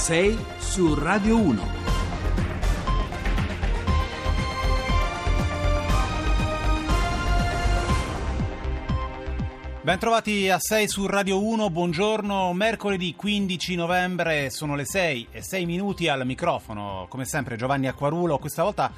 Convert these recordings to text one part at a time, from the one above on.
6 su Radio 1. Bentrovati a 6 su Radio 1, buongiorno, mercoledì 15 novembre, sono le 6 e 6 minuti al microfono, come sempre Giovanni Acquarulo, questa volta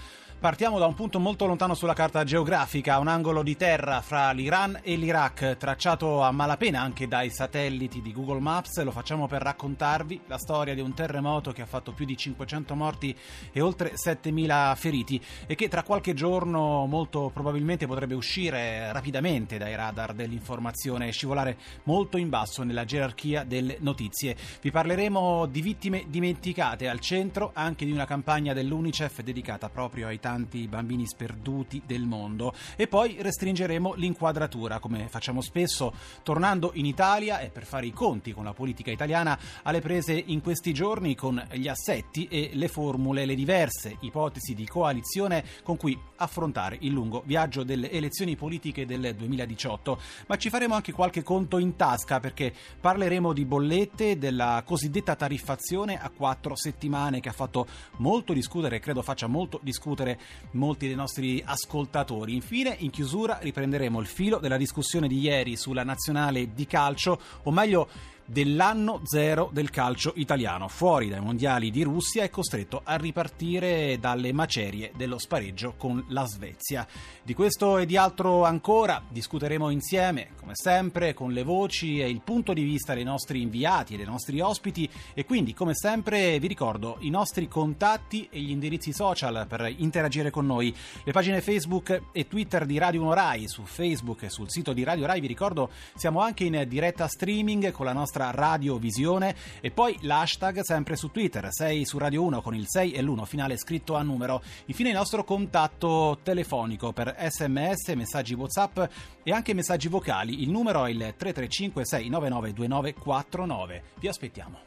Partiamo da un punto molto lontano sulla carta geografica, un angolo di terra fra l'Iran e l'Iraq, tracciato a malapena anche dai satelliti di Google Maps. Lo facciamo per raccontarvi la storia di un terremoto che ha fatto più di 500 morti e oltre 7000 feriti e che tra qualche giorno molto probabilmente potrebbe uscire rapidamente dai radar dell'informazione e scivolare molto in basso nella gerarchia delle notizie. Vi parleremo di vittime dimenticate al centro anche di una campagna dell'UNICEF dedicata proprio ai tanti tanti bambini sperduti del mondo. E poi restringeremo l'inquadratura, come facciamo spesso, tornando in Italia e per fare i conti con la politica italiana alle prese in questi giorni con gli assetti e le formule, le diverse ipotesi di coalizione con cui affrontare il lungo viaggio delle elezioni politiche del 2018. Ma ci faremo anche qualche conto in tasca perché parleremo di bollette, della cosiddetta tariffazione a quattro settimane che ha fatto molto discutere, credo faccia molto discutere molti dei nostri ascoltatori. Infine, in chiusura, riprenderemo il filo della discussione di ieri sulla nazionale di calcio, o meglio dell'anno zero del calcio italiano. Fuori dai mondiali di Russia è costretto a ripartire dalle macerie dello spareggio con la Svezia. Di questo e di altro ancora discuteremo insieme, come sempre, con le voci e il punto di vista dei nostri inviati e dei nostri ospiti e quindi, come sempre, vi ricordo i nostri contatti e gli indirizzi social per interagire con noi. Le pagine Facebook e Twitter di Radio 1 Rai su Facebook e sul sito di Radio Rai, vi ricordo, siamo anche in diretta streaming con la nostra nostra radiovisione e poi l'hashtag sempre su Twitter, 6 su Radio 1 con il 6 e l'1 finale scritto a numero. Infine il nostro contatto telefonico per sms, messaggi whatsapp e anche messaggi vocali. Il numero è il 335 699 2949. Vi aspettiamo.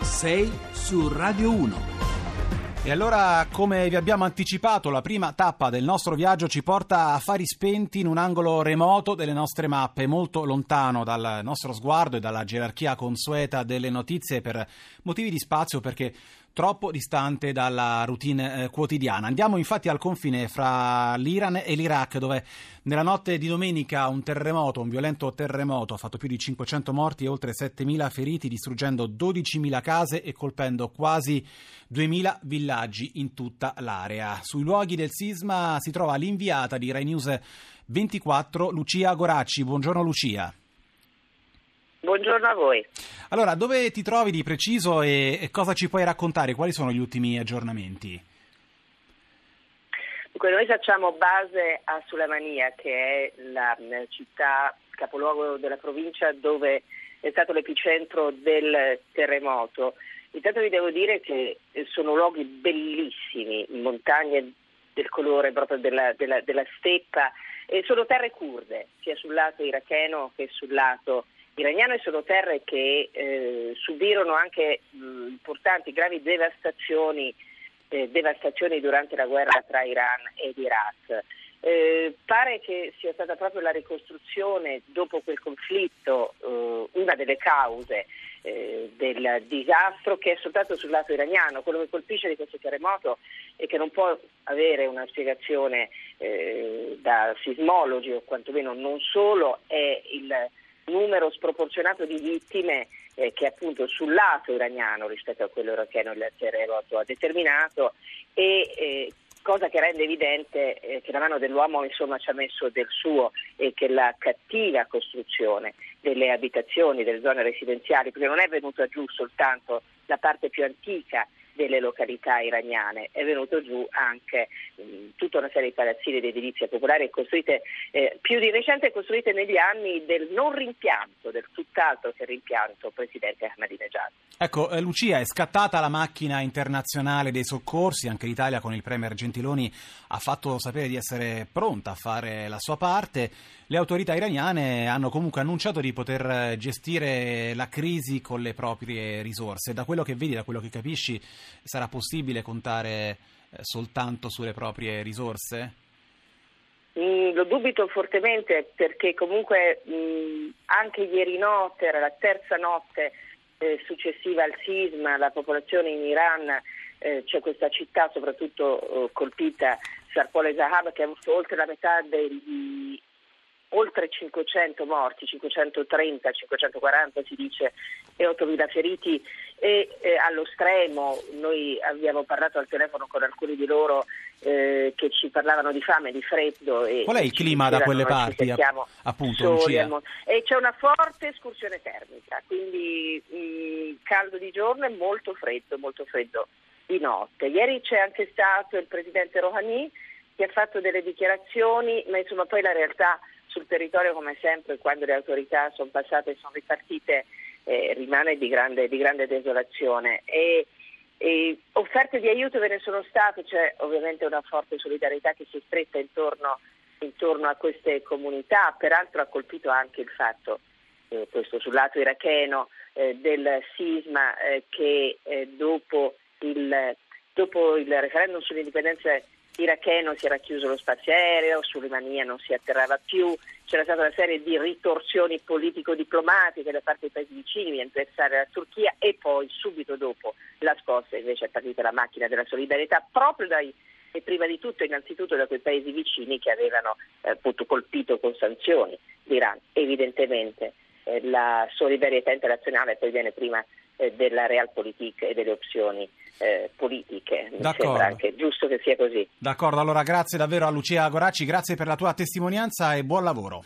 6 su Radio 1. E allora, come vi abbiamo anticipato, la prima tappa del nostro viaggio ci porta a fari spenti in un angolo remoto delle nostre mappe, molto lontano dal nostro sguardo e dalla gerarchia consueta delle notizie per motivi di spazio, perché troppo distante dalla routine eh, quotidiana. Andiamo infatti al confine fra l'Iran e l'Iraq, dove nella notte di domenica un terremoto, un violento terremoto, ha fatto più di 500 morti e oltre 7.000 feriti, distruggendo 12.000 case e colpendo quasi 2.000 villaggi in tutta l'area. Sui luoghi del sisma si trova l'inviata di Rai News 24, Lucia Goracci. Buongiorno Lucia. Buongiorno a voi. Allora, dove ti trovi di preciso e, e cosa ci puoi raccontare? Quali sono gli ultimi aggiornamenti? Dunque, noi facciamo base a Sulamania, che è la città capoluogo della provincia dove è stato l'epicentro del terremoto. Intanto vi devo dire che sono luoghi bellissimi, montagne del colore proprio della, della, della steppa, e sono terre kurde, sia sul lato iracheno che sul lato iraniano e sono terre che eh, subirono anche mh, importanti, gravi devastazioni, eh, devastazioni, durante la guerra tra Iran ed Iraq. Eh, pare che sia stata proprio la ricostruzione dopo quel conflitto eh, una delle cause eh, del disastro che è soltanto sul lato iraniano. Quello che colpisce di questo terremoto e che non può avere una spiegazione eh, da sismologi o quantomeno non solo è il numero sproporzionato di vittime eh, che appunto sul lato iraniano rispetto a quello iracheno il terremoto ha determinato e eh, cosa che rende evidente eh, che la mano dell'uomo insomma, ci ha messo del suo e che la cattiva costruzione delle abitazioni, delle zone residenziali, perché non è venuta giù soltanto la parte più antica delle località iraniane. È venuto giù anche mh, mm, tutta una serie di palazzine di edilizia popolare costruite eh, più di recente costruite negli anni del non rimpianto, del tutt'altro che rimpianto presidente Ahmadinejad. Ecco, eh, Lucia, è scattata la macchina internazionale dei soccorsi, anche l'Italia con il Premier Gentiloni ha fatto sapere di essere pronta a fare la sua parte. Le autorità iraniane hanno comunque annunciato di poter eh, gestire la crisi con le proprie risorse. Da quello che vedi, da quello che capisci, sarà possibile contare eh, soltanto sulle proprie risorse? Mm, lo dubito fortemente perché comunque mh, anche ieri notte, era la terza notte eh, successiva al sisma, la popolazione in Iran, eh, c'è questa città soprattutto eh, colpita, e Zahab, che ha avuto oltre la metà degli oltre 500 morti, 530, 540 si dice, e 8.000 feriti e eh, allo stremo noi abbiamo parlato al telefono con alcuni di loro eh, che ci parlavano di fame, di freddo. E, Qual è il clima da quelle parti? Appunto, e c'è una forte escursione termica, quindi mh, mm, caldo di giorno e molto freddo, molto freddo di notte. Ieri c'è anche stato il presidente Rouhani che ha fatto delle dichiarazioni, ma insomma poi la realtà sul territorio come sempre quando le autorità sono passate e sono ripartite eh, rimane di grande, di grande desolazione. E, e offerte di aiuto ve ne sono state, c'è ovviamente una forte solidarietà che si stretta intorno, intorno a queste comunità, peraltro ha colpito anche il fatto, eh, questo sul lato iracheno, eh, del sisma eh, che eh, dopo il, dopo il referendum sull'indipendenza iracheno si era chiuso lo spazio aereo, su Rimania non si atterrava più, c'era stata una serie di ritorsioni politico-diplomatiche da parte dei paesi vicini a interessare la Turchia e poi subito dopo la scossa invece è partita la macchina della solidarietà proprio dai e prima di tutto innanzitutto da quei paesi vicini che avevano eh, colpito con sanzioni l'Iran. Evidentemente eh, la solidarietà internazionale poi viene prima eh, della realpolitik e delle opzioni eh, politiche. Mi D'accordo. sembra anche giusto che sia così. D'accordo, allora grazie davvero a Lucia Goracci, grazie per la tua testimonianza e buon lavoro.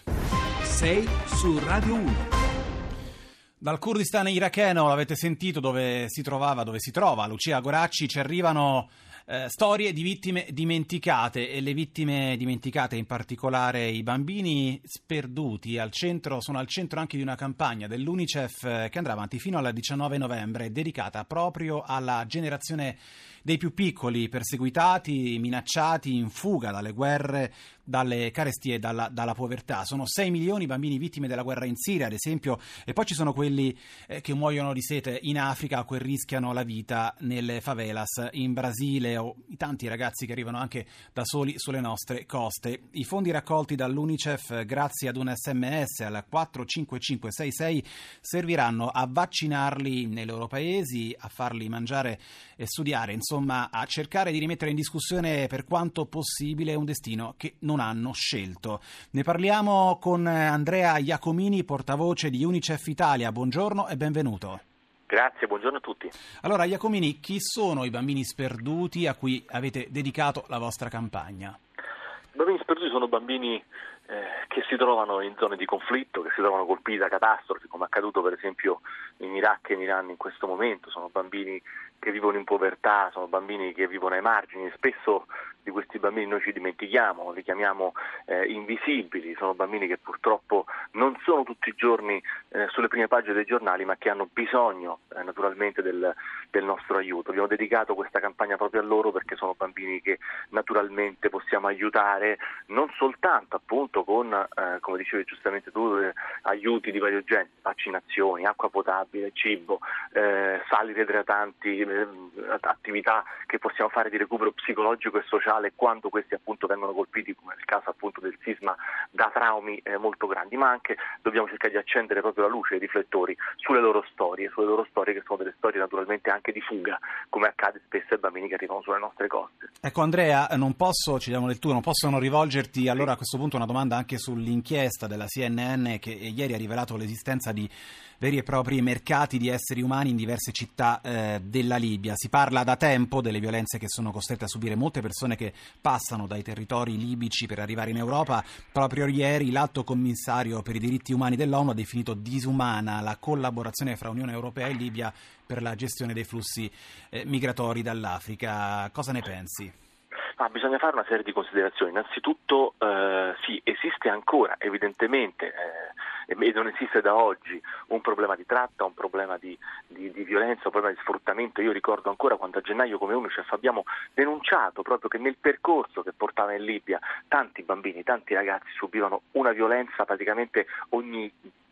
Sei su Radio 1. Dal Kurdistan iracheno, l'avete sentito, dove si trovava, dove si trova Lucia Goracci, ci arrivano eh, storie di vittime dimenticate e le vittime dimenticate, in particolare i bambini sperduti, al centro, sono al centro anche di una campagna dell'UNICEF eh, che andrà avanti fino al 19 novembre, dedicata proprio alla generazione dei più piccoli, perseguitati, minacciati, in fuga dalle guerre, dalle carestie e dalla, dalla, povertà. Sono 6 milioni i bambini vittime della guerra in Siria, ad esempio, e poi ci sono quelli eh, che muoiono di sete in Africa o che rischiano la vita nelle favelas in Brasile o i tanti ragazzi che arrivano anche da soli sulle nostre coste. I fondi raccolti dall'UNICEF grazie ad un sms al 45566 serviranno a vaccinarli nei loro paesi, a farli mangiare e studiare, insomma a cercare di rimettere in discussione per quanto possibile un destino che non hanno scelto. Ne parliamo con Andrea Iacomini, portavoce di UNICEF Italia. Buongiorno e benvenuto. Grazie, buongiorno a tutti. Allora, Iacomini, chi sono i bambini sperduti a cui avete dedicato la vostra campagna? I bambini sperduti sono bambini eh, che si trovano in zone di conflitto, che si trovano colpiti da catastrofi, come è accaduto per esempio in Iraq e in Iran in questo momento. Sono bambini che vivono in povertà, sono bambini che vivono ai margini, spesso di questi bambini noi ci dimentichiamo, li chiamiamo eh, invisibili, sono bambini che purtroppo non sono tutti i giorni eh, sulle prime pagine dei giornali ma che hanno bisogno eh, naturalmente del, del, nostro aiuto. Abbiamo dedicato questa campagna proprio a loro perché sono bambini che naturalmente possiamo aiutare non soltanto appunto con, eh, come dicevi giustamente tu, eh, aiuti di vario genere, vaccinazioni, acqua potabile, cibo, eh, sali idratanti, attività che possiamo fare di recupero psicologico e sociale sociale quando questi appunto vengono colpiti, come nel caso appunto del sisma, da traumi eh, molto grandi, ma anche dobbiamo cercare di accendere proprio la luce, i riflettori sulle loro storie, sulle loro storie che sono delle storie naturalmente anche di fuga, come accade spesso ai bambini che arrivano sulle nostre coste. Ecco Andrea, non posso, ci diamo non posso non rivolgerti allora a questo punto una domanda anche sull'inchiesta della CNN che ieri ha rivelato l'esistenza di veri e propri mercati di esseri umani in diverse città eh, della Libia. Si parla da tempo delle violenze che sono costrette a subire molte persone che passano dai territori libici per arrivare in Europa. Proprio ieri l'alto commissario per i diritti umani dell'ONU ha definito disumana la collaborazione fra Unione Europea e Libia per la gestione dei flussi eh, migratori dall'Africa. Cosa ne pensi? Ah, bisogna fare una serie di considerazioni. Innanzitutto eh, sì, esiste ancora evidentemente eh, e non esiste da oggi un problema di tratta, un problema di, di, di, violenza, un problema di sfruttamento. Io ricordo ancora quando a gennaio come UNICEF abbiamo denunciato proprio che nel percorso che portava in Libia tanti bambini, tanti ragazzi subivano una violenza praticamente ogni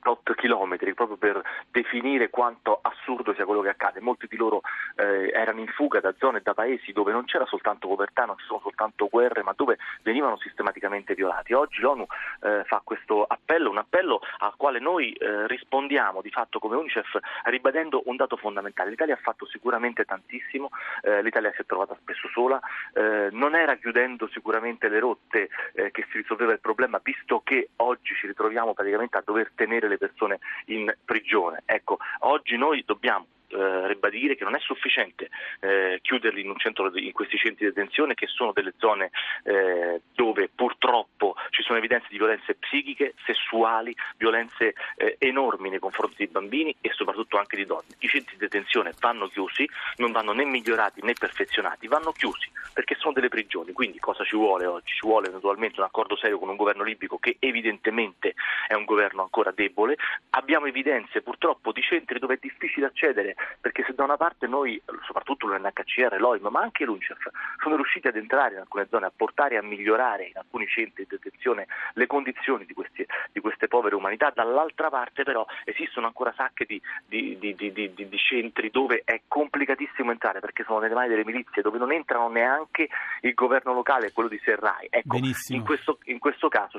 tot chilometri proprio per definire quanto assurdo sia quello che accade. Molti di loro eh, erano in fuga da zone da paesi dove non c'era soltanto povertà, non ci sono soltanto guerre, ma dove venivano sistematicamente violati. Oggi l'ONU eh, fa questo appello, un appello al quale noi eh, rispondiamo di fatto come Unicef ribadendo un dato fondamentale. L'Italia ha fatto sicuramente tantissimo, eh, l'Italia si è trovata spesso sola, eh, non era chiudendo sicuramente le rotte eh, che si risolveva il problema, visto che oggi ci ritroviamo praticamente a dover tenere le persone in prigione. Ecco, oggi noi dobbiamo eh, ribadire che non è sufficiente eh, chiuderli in, di, in, questi centri di detenzione che sono delle zone eh, dove purtroppo ci sono evidenze di violenze psichiche, sessuali, violenze eh, enormi nei confronti di bambini e soprattutto anche di donne. I centri di detenzione vanno chiusi, non vanno né migliorati né perfezionati, vanno chiusi perché sono delle prigioni. Quindi cosa ci vuole oggi? Ci vuole naturalmente un accordo serio con un governo libico che evidentemente è un governo ancora debole. Abbiamo evidenze purtroppo di centri dove è difficile accedere perché se da una parte noi, soprattutto l'UNHCR, l'OIM, ma anche l'UNICEF, sono riusciti ad entrare in alcune zone, a portare e a migliorare in alcuni centri di detenzione le condizioni di, questi, di queste povere umanità, dall'altra parte però esistono ancora sacche di, di, di, centri dove è complicatissimo entrare perché sono nelle mani delle milizie, dove non entrano neanche il governo locale, quello di Serrai. Ecco, in questo, in questo, caso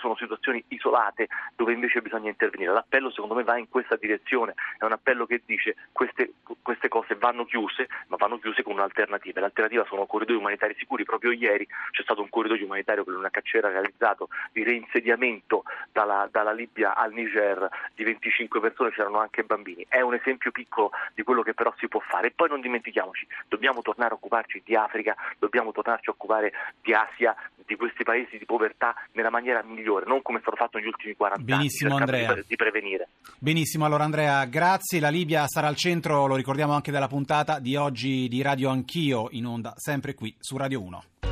sono situazioni isolate dove invece bisogna intervenire. L'appello secondo me va in questa direzione, è un appello che dice queste, queste, cose vanno chiuse, ma vanno chiuse con un'alternativa. L'alternativa sono corridoi umanitari sicuri. Proprio ieri c'è stato un corridoio umanitario che l'UNHCR ha realizzato di reinsediamento dalla, dalla Libia al Niger di 25 persone, c'erano anche bambini. È un esempio piccolo di quello che però si può fare. E poi non dimentichiamoci, dobbiamo tornare a occuparci di Africa, dobbiamo tornarci a occupare di Asia, di questi paesi di povertà nella maniera migliore, non come è stato fatto negli ultimi 40 Benissimo, anni, Andrea. Di, di prevenire. Benissimo, allora Andrea, grazie. La Libia sarà al centro, lo ricordiamo anche della puntata di oggi di Radio Anch'io, in onda sempre qui su Radio 1.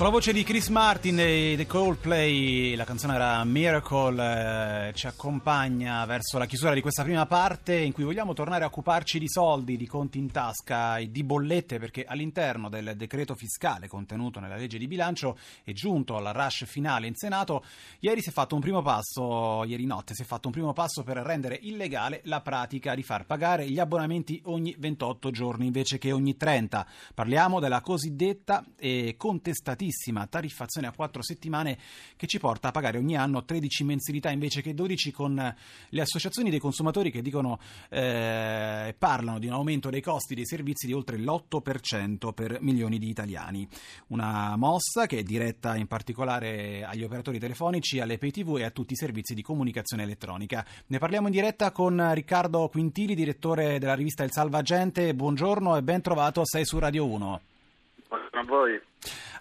Con la voce di Chris Martin e The Coldplay, la canzone era Miracle, eh, ci accompagna verso la chiusura di questa prima parte in cui vogliamo tornare a occuparci di soldi, di conti in tasca e di bollette perché all'interno del decreto fiscale contenuto nella legge di bilancio e giunto alla rush finale in Senato, ieri si è fatto un primo passo, ieri notte si è fatto un primo passo per rendere illegale la pratica di far pagare gli abbonamenti ogni 28 giorni invece che ogni 30. Parliamo della cosiddetta e contestatissima bellissima tariffazione a quattro settimane che ci porta a pagare ogni anno 13 mensilità invece che 12 con le associazioni dei consumatori che dicono eh, parlano di un aumento dei costi dei servizi di oltre l'8% per milioni di italiani. Una mossa che è diretta in particolare agli operatori telefonici, alle pay TV e a tutti i servizi di comunicazione elettronica. Ne parliamo in diretta con Riccardo Quintili, direttore della rivista Il Salvagente. Buongiorno e ben trovato 6 su Radio 1. Buongiorno a voi.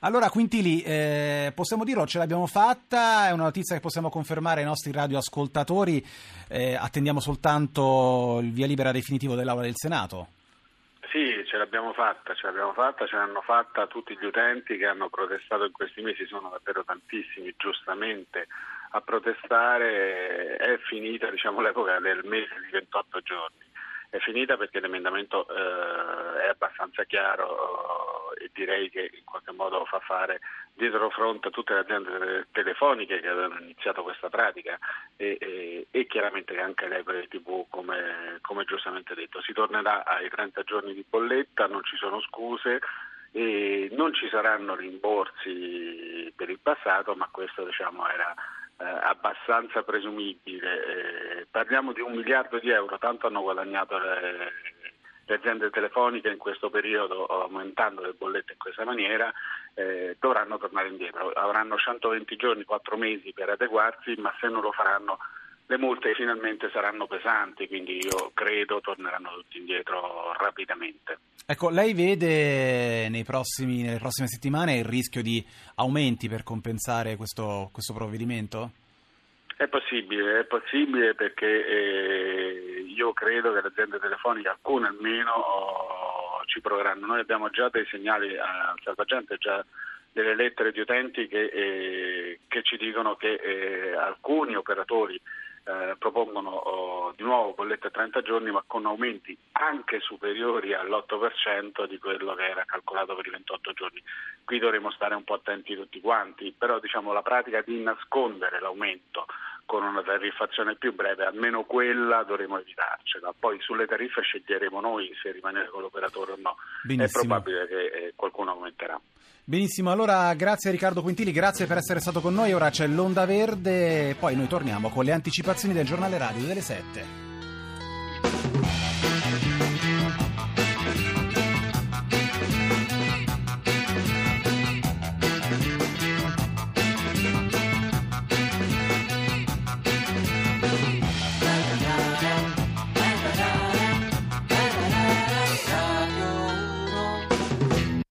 Allora, Quintili, eh, possiamo dirlo, ce l'abbiamo fatta, è una notizia che possiamo confermare ai nostri radioascoltatori, eh, attendiamo soltanto il via libera definitivo dell'Aula del Senato. Sì, ce l'abbiamo fatta, ce l'abbiamo fatta, ce l'hanno fatta tutti gli utenti che hanno protestato in questi mesi, sono davvero tantissimi, giustamente, a protestare, è finita diciamo, l'epoca del mese di 28 giorni è finita perché l'emendamento eh, è abbastanza chiaro eh, e direi che in qualche modo fa fare dietro fronte a tutte le aziende telefoniche che avevano iniziato questa pratica e, e, e chiaramente anche le TV come, come giustamente detto. Si tornerà ai 30 giorni di bolletta, non ci sono scuse e non ci saranno rimborsi per il passato, ma questo diciamo era eh, abbastanza presumibile. Eh, parliamo di un miliardo di euro, tanto hanno guadagnato le, le, aziende telefoniche in questo periodo aumentando le bollette in questa maniera, eh, dovranno tornare indietro. Avranno 120 giorni, 4 mesi per adeguarsi, ma se non lo faranno le multe finalmente saranno pesanti, quindi io credo torneranno tutti indietro rapidamente. Ecco, lei vede prossimi, nelle prossime settimane il rischio di aumenti per compensare questo, questo provvedimento? È possibile, è possibile perché eh, io credo che le aziende telefoniche, alcune almeno, oh, ci proveranno. Noi abbiamo già dei segnali al salvagente, già delle lettere di utenti che, eh, che ci dicono che eh, alcuni operatori eh, propongono oh, di nuovo bollette a 30 giorni ma con aumenti anche superiori all'8% di quello che era calcolato per i 28 giorni. Qui dovremo stare un po' attenti tutti quanti, però diciamo, la pratica di nascondere l'aumento con una tariffazione più breve, almeno quella dovremo evitarcela. Poi sulle tariffe sceglieremo noi se rimanere con l'operatore o no. Benissimo. È probabile che eh, qualcuno aumenterà. Benissimo, allora grazie Riccardo Quintili, grazie per essere stato con noi. Ora c'è l'Onda Verde, poi noi torniamo con le anticipazioni del giornale radio delle 7.